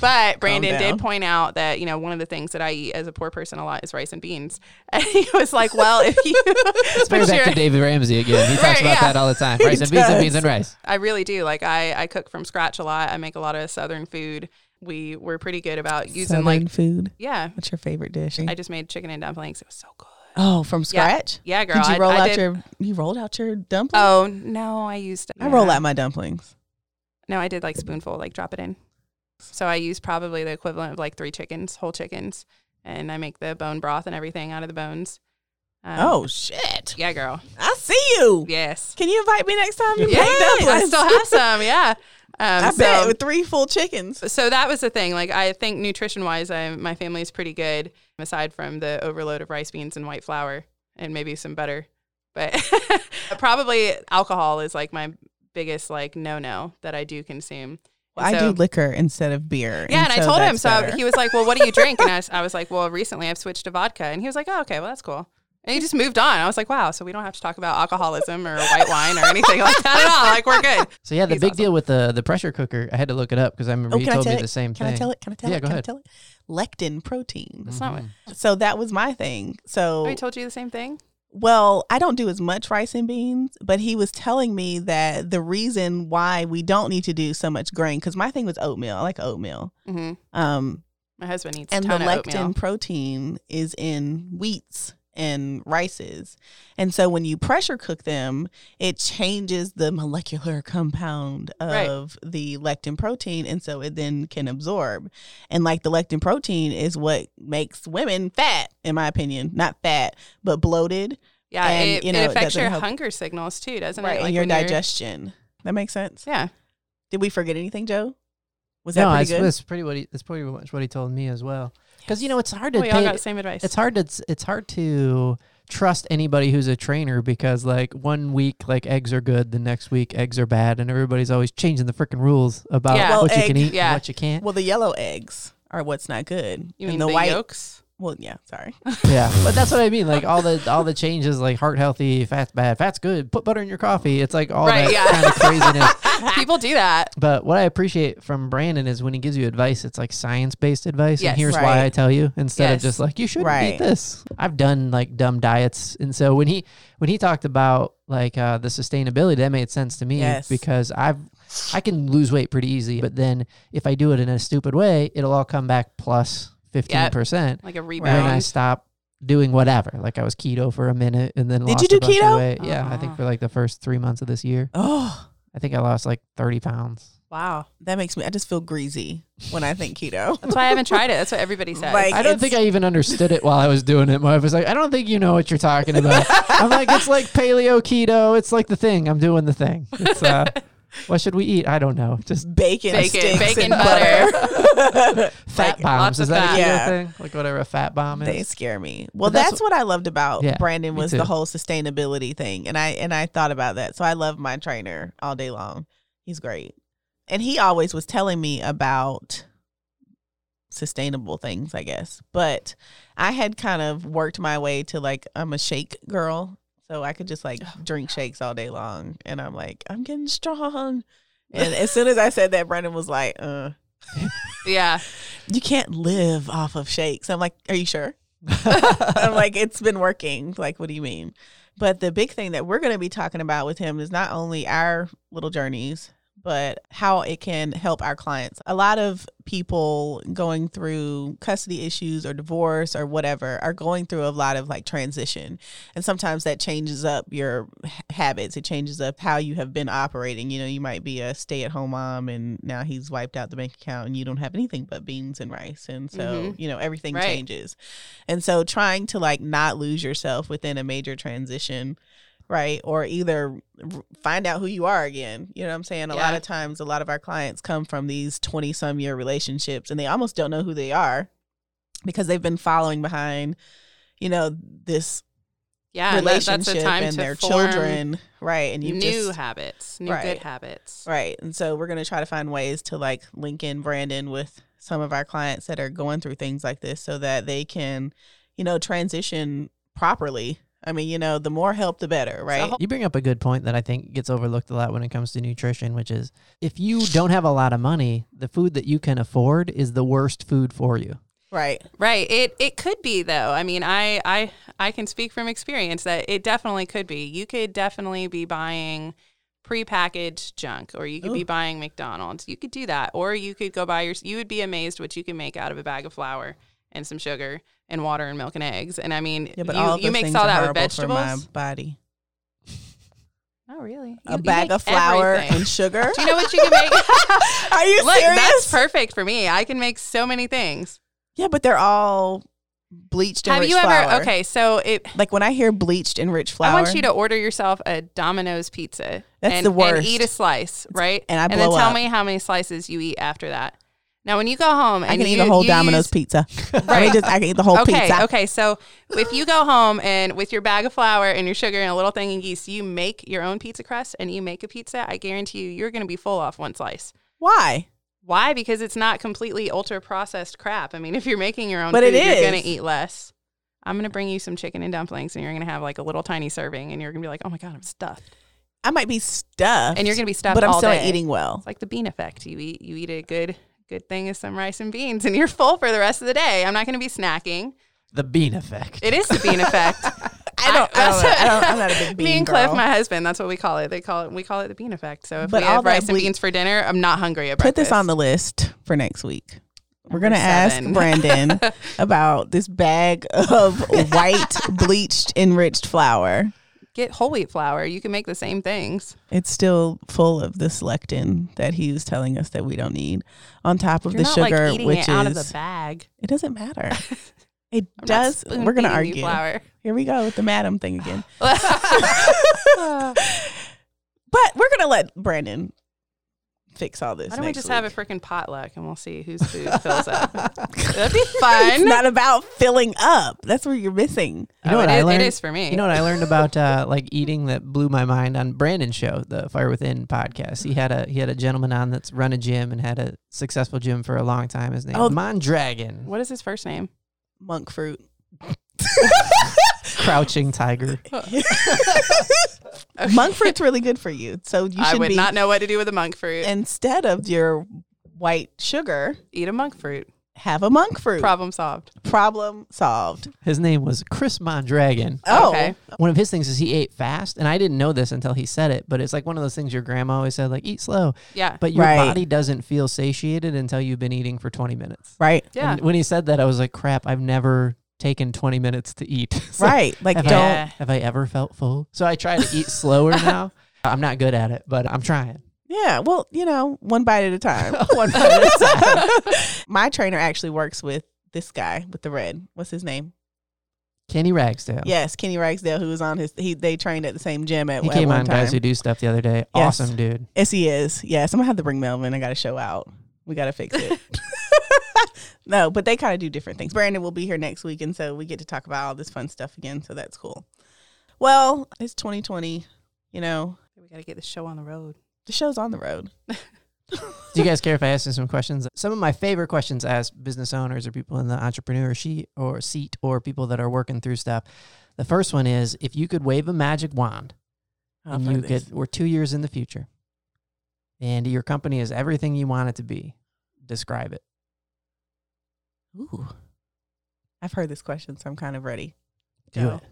but Brandon did point out that you know one of the things that I eat as a poor person a lot is rice and beans, and he was like, "Well, if you Let's bring it back to David Ramsey again. He talks Right, about yeah. that all the time. Rice and beans and beans and rice. I really do. Like I, I cook from scratch a lot. I make a lot of southern food. We were pretty good about using Southern like food. yeah. What's your favorite dish? I just made chicken and dumplings. It was so good. Oh, from scratch. Yeah, girl. Did you roll I out did- your? You rolled out your dumplings. Oh no, I used. I roll out my dumplings. No, I did like spoonful, like drop it in. So I use probably the equivalent of like three chickens, whole chickens, and I make the bone broth and everything out of the bones. Um, oh shit! yeah, girl. I see you. Yes. Can you invite me next time? You Yeah, make dumplings. I still have some. Yeah. Um, I so- bet with three full chickens. so that was the thing. Like I think nutrition wise, I, my family is pretty good, aside from the overload of rice beans and white flour and maybe some butter. But probably alcohol is like my biggest like no no that I do consume. And I do liquor instead of beer. Yeah, and, I told him. So better. he was like, "Well, what do you drink?" And I was, I was like, "Well, recently I've switched to vodka." And he was like, "Oh, okay, well that's cool." And he just moved on. I was like, "Wow!" So we don't have to talk about alcoholism or white wine or anything like that at all. Like we're good. So yeah, the He's big awesome. deal with the the pressure cooker, I had to look it up because I remember Oh, you can I told tell me it? the same Can thing. Can I tell it? Can I tell Yeah, it? go Can I ahead. tell it? Lectin protein. That's not what. So that was my thing. So I told you the same thing. Well, I don't do as much rice and beans, but he was telling me that the reason why we don't need to do so much grain, because my thing was oatmeal. I like oatmeal. hmm Um, My husband eats and a the of lectin oatmeal. protein is in wheats and rices. And so when you pressure cook them, it changes the molecular compound Right. of the lectin protein. And so it then can absorb. And like the lectin protein is what makes women fat, in my opinion. Not fat, but bloated. Yeah, and, it, you know, it it affects doesn't your help- hunger signals too, doesn't right. it? and Like your when you're- digestion. That makes sense. Yeah. Did we forget anything, Joe? Was that pretty good? that's pretty what he, that's pretty much what he told me as well. Because you know it's hard to We all got the same advice. it's hard to it's, it's hard to trust anybody who's a trainer because like one week like eggs are good, the next week eggs are bad, and everybody's always changing the freaking rules about Yeah. Well, what you can eat yeah. and what you can't. Well, the yellow eggs are what's not good. you and mean the, the, white yolks? Well, yeah, sorry. yeah, but that's what I mean. Like all the all the changes, like heart healthy, fat's bad, fat's good. Put butter in your coffee. It's like all Right, that yeah. kind of craziness. People do that. But what I appreciate from Brandon is when he gives you advice, it's like science based advice. Yes. and here's why I tell you instead Yes. of just like you should Right. eat this. I've done like dumb diets, and so when he when he talked about like uh, the sustainability, that made sense to me Yes. because I've I can lose weight pretty easy, but then if I do it in a stupid way, it'll all come back plus fifteen percent. Like a rebound. And then I stopped doing whatever. Like I was keto for a minute, and then Did lost you do a bunch of keto? weight. Yeah, I Ah. think for like the first three months of this year, Oh, I think I lost like thirty pounds. Wow. that makes me. I just feel greasy when I think keto. That's why I haven't tried it. That's what everybody says. Like- I don't think I even understood it while I was doing it. My wife was like, I don't think you know what you're talking about. I'm like, it's like paleo keto. It's like the thing. I'm doing the thing. It's, uh, what should we eat? I don't know. Just Bacon, Bacon, bacon, and butter. fat Like, bombs. lots Is that a Yeah. thing? Like whatever a fat bomb is. They scare me. Well, that's that's, what I loved about Yeah, Brandon was the whole sustainability thing, and I and I thought about that. So I love my trainer all day long. He's great, and he always was telling me about sustainable things, I guess. But I had kind of worked my way to like I'm a shake girl, so I could just like drink shakes all day long, and I'm like I'm getting strong. And as soon as I said that, Brandon was like, "Uh, yeah. you can't live off of shakes." I'm like, "Are you sure?" I'm like, it's been working. Like, what do you mean? But the big thing that we're going to be talking about with him is not only our little journeys, but how it can help our clients. A lot of people going through custody issues or divorce or whatever are going through a lot of like transition. And sometimes that changes up your habits. It changes up how you have been operating. You know, you might be a stay at home mom and now he's wiped out the bank account and you don't have anything but beans and rice. And so, Mhm. you know, everything Right. changes. And so trying to like not lose yourself within a major transition right? Or either find out who you are again. You know what I'm saying? A lot of times, a lot of our clients come from these 20 some year relationships and they almost don't know who they are because they've been following behind, you know, this Yeah, that, relationship that's a time and their children, right? And you new just habits, new Right. good habits. Right. And so we're going to try to find ways to like link in Brandon with some of our clients that are going through things like this so that they can, you know, transition properly. I mean, you know, the more help, the better, right? You bring up a good point that I think gets overlooked a lot when it comes to nutrition, which is if you don't have a lot of money, the food that you can afford is the worst food for you. right. Right. It it could be though. I mean, I I I can speak from experience that it definitely could be. You could definitely be buying prepackaged junk or you could be buying McDonald's. You could do that or you could go buy your you would be amazed what you can make out of a bag of flour and some sugar and water and milk and eggs. And I mean, Yeah, but you, all of you mix things all are that with horrible for my vegetables. body. Oh, really? You- A you bag of flour everything. and sugar. Do you know what you can make? Are you Look, serious? that's perfect for me. I can make so many things. yeah, but they're all bleached and Have rich you ever? flour. Okay, so it. Like when I hear bleached and rich flour, I want you to order yourself a Domino's pizza. That's and, the worst. And eat a slice, right? And I and then tell up. me how many slices you eat after that. Now, when you go home, and I can you, eat a whole Domino's use- pizza. I Right. mean, just I can eat the whole Okay, pizza. okay. So if you go home and with your bag of flour and your sugar and a little thing of yeast, you make your own pizza crust and you make a pizza. I guarantee you, you're going to be full off one slice. Why? Why? Because it's not completely ultra processed crap. I mean, if you're making your own But food, it you're going to eat less. I'm going to bring you some chicken and dumplings and you're going to have like a little tiny serving and you're going to be like, oh my God, I'm stuffed. I might be stuffed, And you're going to be stuffed but I'm still day. eating well. It's like the bean effect. You eat you eat a good good thing is some rice and beans and you're full for the rest of the day. I'm not going to be snacking. The bean effect. It is the bean effect. I don't. I, don't, I don't, I'm not a big bean Me and girl. Cliff, my husband, that's what we call it. They call it we call it the bean effect. So if But we have rice and beans for dinner, I'm not hungry at Put this on the list for next week. We're gonna ask. Brandon about this bag of white bleached enriched flour. Get whole wheat flour. You can make the same things. It's still full of this lectin that he was telling us that we don't need. On top of You're the not sugar, like eating which it is out of the bag. it doesn't matter. It I'm does. We're gonna argue. Here we go with the madam thing again. But we're gonna let Brandon fix all this. Why don't we next just have a freaking potluck and we'll see whose food fills up? That'd be fun. It's not about filling up. That's where you're missing. You know Oh, what it I is- learned? It is for me. You know what I learned about uh, like eating that blew my mind on Brandon's show, the Fire Within podcast. He had a he had a gentleman on that's run a gym and had a successful gym for a long time. His name Oh. Mondragon, what is his first name? Monk fruit. crouching tiger. Monk fruit's really good for you. So you I should would be not know what to do with a monk fruit. instead of your white sugar, Eat a monk fruit. have a monk fruit. Problem solved. Problem solved. His name was Chris Mondragon. Oh, Okay. One of his things is he ate fast, and I didn't know this until he said it. But it's like one of those things your grandma always said, like eat slow. Yeah. But your Right. body doesn't feel satiated until you've been eating for 20 minutes. right, yeah. And when he said that, I was like, crap, I've never taken 20 minutes to eat. So right. Like Have, don't. I, have I ever felt full? So I try to eat slower now. I'm not good at it, but I'm trying. Yeah, well, you know, one bite at a time. One bite at a time. My trainer actually works with this guy with the red. What's his name? Kenny Ragsdale. Yes, Kenny Ragsdale, who was on his. He they trained at the same gym at. He at came one on time. Guys Who Do Stuff the other day. Yes. Awesome dude. Yes, he is. Yes, I'm gonna have to bring Melvin. I got to show out. We got to fix it. no, but they kind of do different things. Brandon will be here next week, and so we get to talk about all this fun stuff again. So that's cool. Well, it's 2020. You know, We got to get the show on the road. the show's on the road. Do you guys care if I ask you some questions? Some of my favorite questions as business owners or people in the entrepreneur sheet or seat or people that are working through stuff. The first one is if you could wave a magic wand I've and you this. could we're two years in the future and your company is everything you want it to be, describe it. Ooh, I've heard this question, so I'm kind of ready. Do it.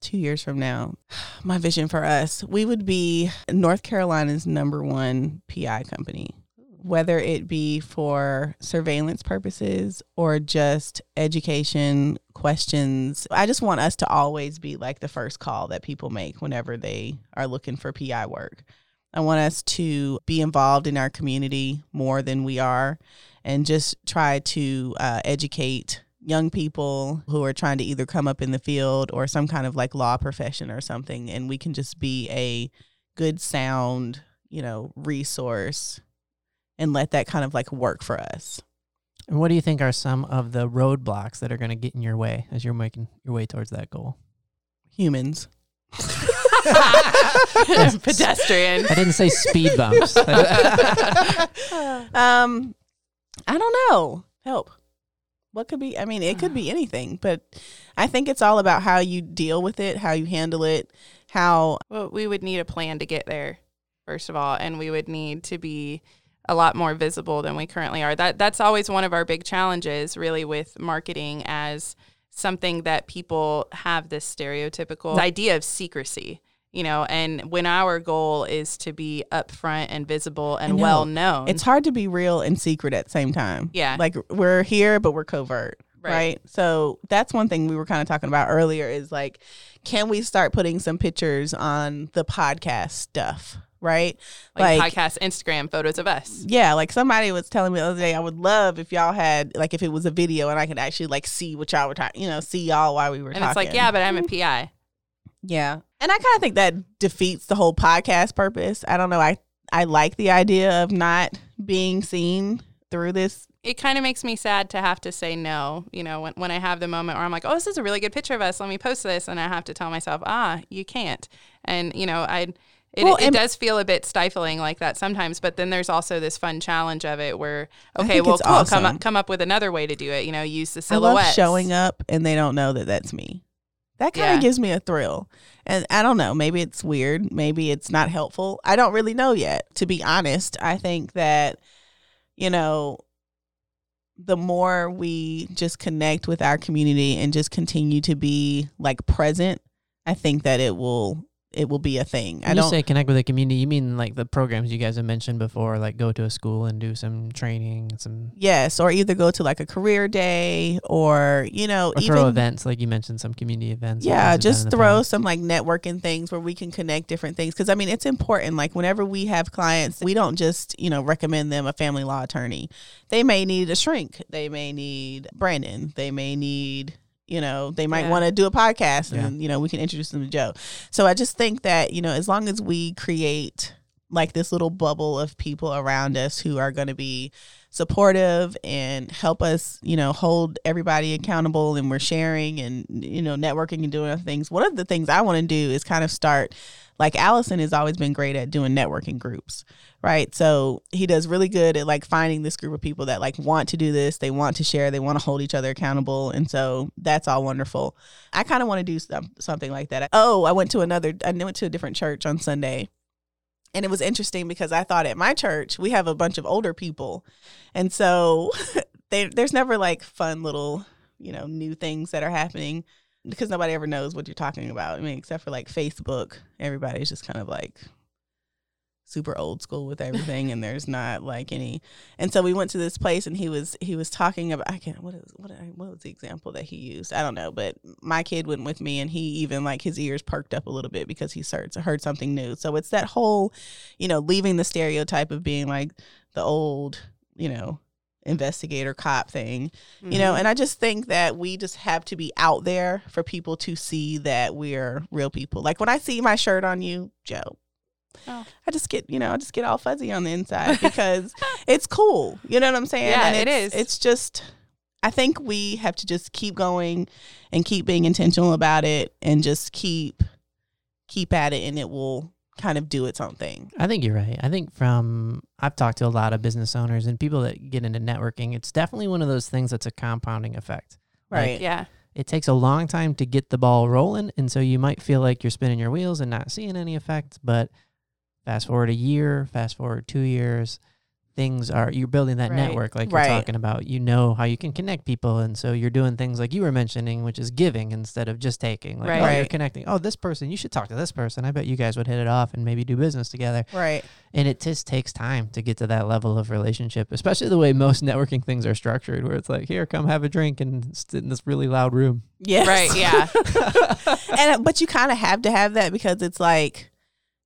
Two years from now, my vision for us, we would be North Carolina's number one PI company, whether it be for surveillance purposes or just education questions. I just want us to always be like the first call that people make whenever they are looking for PI work. I want us to be involved in our community more than we are and just try to uh, educate young people who are trying to either come up in the field or some kind of like law profession or something and we can just be a good sound you know resource and let that kind of like work for us And what do you think are some of the roadblocks that are going to get in your way as you're making your way towards that goal? humans Pedestrian. I didn't say speed bumps. um i don't know help what could be i mean it could be anything but i think it's all about how you deal with it how you handle it how Well, we would need a plan to get there, first of all, and we would need to be a lot more visible than we currently are. That that's always one of our big challenges, really, with marketing as something that people have this stereotypical idea of secrecy. You know, and when our goal is to be upfront and visible and well known, it's hard to be real and secret at the same time Yeah. like we're here but we're covert Right. right. So that's one thing we were kind of talking about earlier is like, can we start putting some pictures on the podcast stuff? Right. like, podcast, Instagram photos of us. Yeah, like somebody was telling me the other day, I would love if y'all had like if it was a video and I could actually like see what y'all were talking, you know, see y'all while we were talking. And talking. it's like, yeah, but I'm a mm-hmm. PI. yeah, and I kind of think that defeats the whole podcast purpose. I don't know. I I like the idea of not being seen through this. it kind of makes me sad to have to say no. You know, when, when I have the moment where I'm like, oh, this is a really good picture of us. Let me post this. And I have to tell myself, ah, you can't. And, you know, I, it, Well, it does feel a bit stifling like that sometimes. But then there's also this fun challenge of it where, okay, well, cool. Come up, come up with another way to do it. You know, use the silhouette. showing up and they don't know that that's me. That kind of Yeah. gives me a thrill. And I don't know, maybe it's weird, maybe it's not helpful. I don't really know yet. To be honest, I think that you know the more we just connect with our community and just continue to be like present, I think that it will it will be a thing. I When you don't say connect with the community, you mean like the programs you guys have mentioned before, like go to a school and do some training, some Yes, or either go to like a career day or you know or even throw events, like you mentioned, some community events. Yeah, just throw past. some like networking things where we can connect different things. Cause I mean, it's important. Like, whenever we have clients, we don't just, you know, recommend them a family law attorney. They may need a shrink. They may need Brandon. They may need, you know, they might Yeah. want to do a podcast Yeah. and, you know, we can introduce them to Joe. So I just think that, you know, as long as we create like this little bubble of people around us who are going to be supportive and help us, you know, hold everybody accountable and we're sharing and, you know, networking and doing other things. One of the things I want to do is kind of start, like Allison has always been great at doing networking groups, right? So he does really good at like finding this group of people that like want to do this, they want to share, they want to hold each other accountable. And so that's all wonderful. I kind of want to do some, something like that. Oh, I went to another, I went to a different church on Sunday and it was interesting because I thought at my church we have a bunch of older people, and so they, there's never like fun little you know new things that are happening because nobody ever knows what you're talking about. I mean, except for like Facebook, everybody's just kind of like super old school with everything and there's not like any and so we went to this place and he was he was talking about i can't what is what what was the example that he used i don't know but my kid went with me and he even like his ears perked up a little bit because he heard, heard something new so it's that whole you know leaving the stereotype of being like the old you know investigator cop thing you Mm-hmm. know and i just think that we just have to be out there for people to see that we're real people like when i see my shirt on you joe Oh. i just get you know i just get all fuzzy on the inside because it's cool you know what i'm saying Yeah, and it's, it's just i think we have to just keep going and keep being intentional about it and just keep keep at it and it will kind of do its own thing I think you're right. I think from I've talked to a lot of business owners and people that get into networking, it's definitely one of those things that's a compounding effect. Like, right Yeah. it takes a long time to get the ball rolling, and so you might feel like you're spinning your wheels and not seeing any effect. But fast forward a year, fast forward two years, things are you're building that Right. network like Right. you're talking about you know how you can connect people and so you're doing things like you were mentioning which is giving instead of just taking like Right. oh, you're connecting oh this person you should talk to this person i bet you guys would hit it off and maybe do business together Right. and it just takes time to get to that level of relationship especially the way most networking things are structured where it's like here come have a drink and sit in this really loud room Yes. Right. Yeah. and uh, but you kind of have to have that because it's like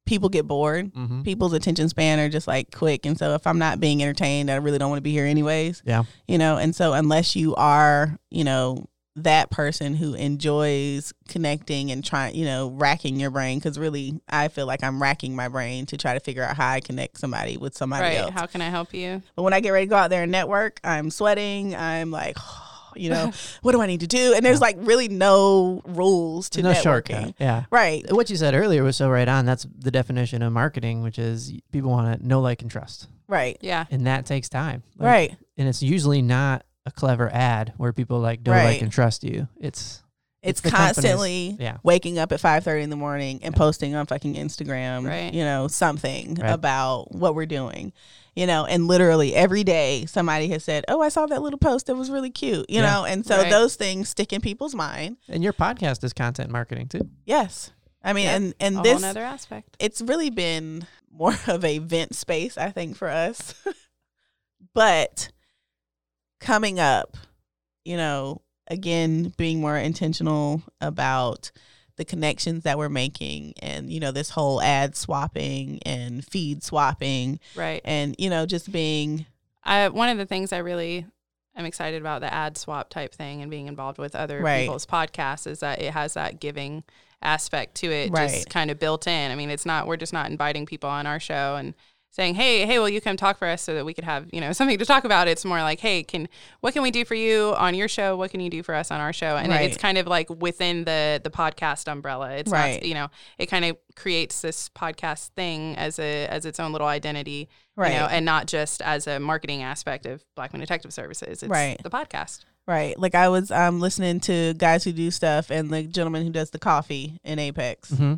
people get bored. mm-hmm. People's attention span are just like quick, and so if I'm not being entertained, I really don't want to be here anyways. Yeah. you know. And so unless you are, you know, that person who enjoys connecting and trying, you know, racking your brain, because really, I feel like I'm racking my brain to try to figure out how I connect somebody with somebody right. else. How can I help you? But when I get ready to go out there and network, I'm sweating. I'm like, you know, what do I need to do? And there's Yeah. like really no rules to no networking. shortcut yeah Right. what you said earlier was so right on that's the definition of marketing which is people want to know like and trust Right. Yeah. and that takes time Like, right. and it's usually not a clever ad where people like don't Right. like and trust you it's It's, the company's- constantly yeah waking up at 5.30 in the morning and posting on fucking Instagram, Right. you know, something Right. about what we're doing. You know, and literally every day somebody has said, Oh, I saw that little post that was really cute, you Yeah. know, and so Right. those things stick in people's mind. and your podcast is content marketing too Yes. I mean, and, and A this, whole nother aspect. it's really been more of a vent space, I think, for us. but coming up, you know, again, being more intentional about the connections that we're making and, you know, this whole ad swapping and feed swapping Right. and, you know, just being, I, one of the things I really am excited about the ad swap type thing and being involved with other Right. people's podcasts is that it has that giving aspect to it Right. just kind of built in. I mean, it's not we're just not inviting people on our show and saying, "Hey, hey, will you come talk for us so that we could have, you know, something to talk about." It's more like, "Hey, can what can we do for you on your show? What can you do for us on our show?" And Right. it's kind of like within the the podcast umbrella. It's Right. not, you know, it kind of creates this podcast thing as a as its own little identity right. you know, and not just as a marketing aspect of Blackman Detective Services. It's Right. the podcast. Right. Like I was um listening to guys who do stuff and the gentleman who does the coffee in Apex. mm-hmm.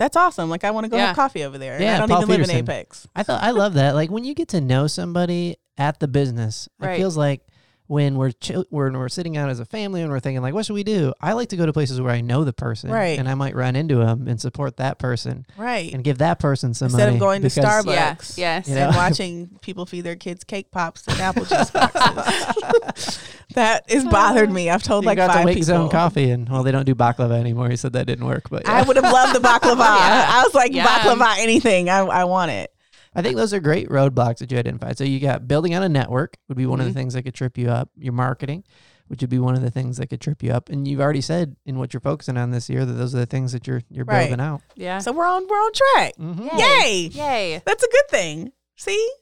That's awesome. Like I want to go Yeah. have coffee over there. and Yeah, I don't Paul even live in Apex. I thought I love that. Like when you get to know somebody at the business, Right. it feels like when we're chill, when we're sitting out as a family and we're thinking like, what should we do? I like to go to places where I know the person, Right. And I might run into them and support that person Right. and give that person some money. Instead of money going to Starbucks. Yeah. Yes. You and watching people feed their kids cake pops and apple juice boxes. that has bothered me. I've told You like got five to Wake people. Zone coffee, and well, they don't do baklava anymore. He said that didn't work, but yeah. I would have loved the baklava. Yeah. I was like Yeah. baklava, anything. I, I want it. I think those are great roadblocks that you identified. So you got building on a network would be one of Mm-hmm. the things that could trip you up. Your marketing, which would be one of the things that could trip you up. And you've already said in what you're focusing on this year that those are the things that you're you're Right. building out. Yeah. So we're on we're on track. Mm-hmm. Yay! Yay. That's a good thing. See,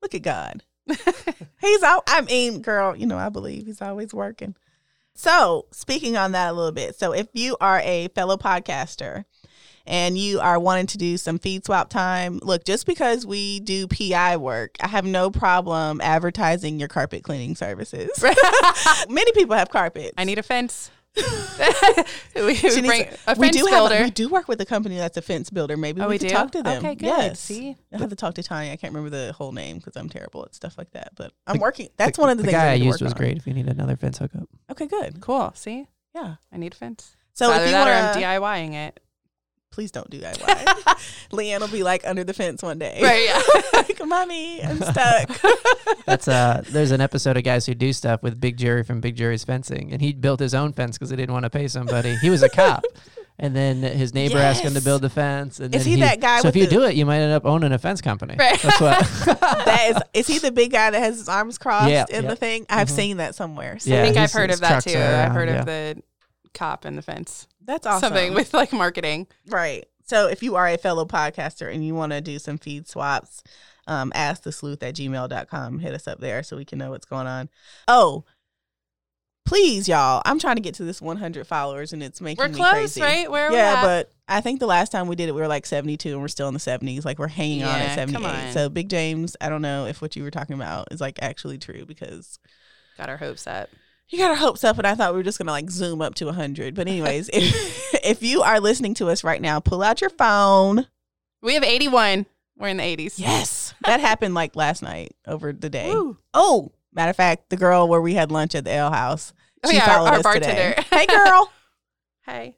look at God. He's out. I mean, girl, you know, I believe he's always working. So, speaking on that a little bit. So, if you are a fellow podcaster and you are wanting to do some feed swap time, look, just because we do PI work, I have no problem advertising your carpet cleaning services. Many people have carpets. I need a fence. we we bring a- a we do builder. have a, we do work with a company that's a fence builder. Maybe Oh, we, we could do? talk to them. Okay, good. Yes. See? I have to talk to Tanya. I can't remember the whole name because I'm terrible at stuff like that. But I'm The- working. That's one of the, the things guy I I, used was on. great. If you need another fence hookup, Okay, good. cool. See? Yeah. I need a fence. So Either if you that want to, I'm DIYing it. Please don't do that. Leanne will be like under the fence one day. Right, yeah. like, mommy, I'm stuck. that's uh. There's an episode of guys who do stuff with Big Jerry from Big Jerry's Fencing, and he built his own fence because he didn't want to pay somebody. He was a cop. And then his neighbor asked him to build the fence. And Is then he that guy So with if you the- do it, you might end up owning a fence company. Right. That's what. that is, is he the big guy that has his arms crossed Yeah, in yeah. the thing? I've Mhm. seen that somewhere. So Yeah, I think I've heard of that too. are I've heard yeah. of the cop and the fence. That's awesome. Something with like marketing. Right. So if you are a fellow podcaster and you want to do some feed swaps, um, ask the sleuth at gmail.com. Hit us up there so we can know what's going on. Oh, please, y'all. I'm trying to get to this 100 followers and it's making We're me close, crazy. right? Where are we Yeah, but I think the last time we did it, we were like 72 and we're still in the 70s. Like we're hanging on Yeah, at come 78. on. So Big James, I don't know if what you were talking about is like actually true because got our hopes up. You got our hopes up, and I thought we were just gonna like zoom up to 100. But anyways, if if you are listening to us right now, pull out your phone. We have 81. We're in the 80s. Yes. that happened like last night over the day. Woo. Oh, matter of fact, the girl where we had lunch at the ale house, Oh, she yeah, our- followed our us today. bartender. Hey, girl. Hey.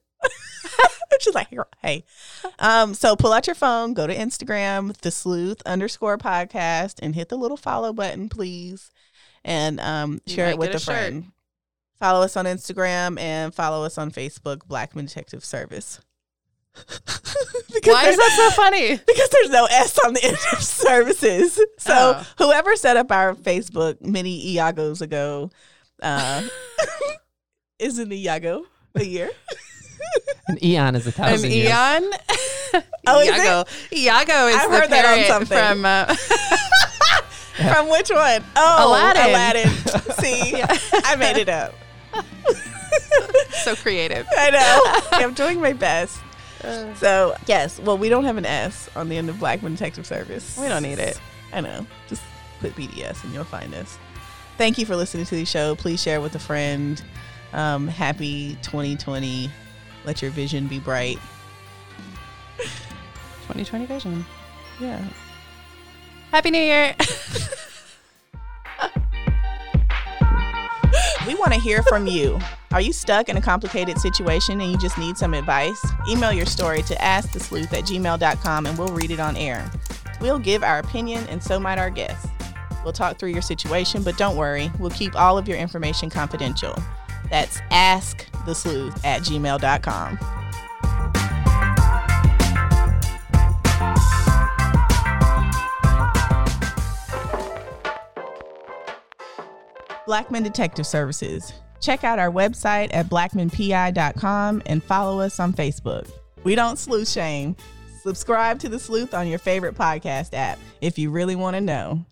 She's like, "Hey. Um, so pull out your phone, go to Instagram, the sleuth underscore podcast, and hit the little follow button, please. And um, share it with a a friend. Follow us on Instagram and follow us on Facebook, Blackman Detective Service. because Why is there's- that so funny? because there's no S on the end of services. So Oh. whoever set up our Facebook many Iagos ago, uh, is an Iago a year. An eon is a An thousand years. Eon. Oh, is it? Iago. Iago is I've the heard that on something. from. Uh, From which one? Oh, Aladdin. Aladdin. See, I made it up. So creative. I know. I'm doing my best. So yes, well, we don't have an S on the end of Blackman Detective Service. We don't need it. I know. Just put BDS and you'll find us. Thank you for listening to the show. Please share with a friend. Um, happy 2020. Let your vision be bright. 2020 vision. Yeah. Happy New Year. We want to hear from you. Are you stuck in a complicated situation and you just need some advice? Email your story to askthesleuth at gmail.com and we'll read it on air. We'll give our opinion and so might our guests. We'll talk through your situation, but don't worry, we'll keep all of your information confidential. That's askthesleuth at gmail.com. Blackman Detective Services. Check out our website at blackmanpi.com and follow us on Facebook. We don't sleuth shame. Subscribe to The Sleuth on your favorite podcast app if you really want to know.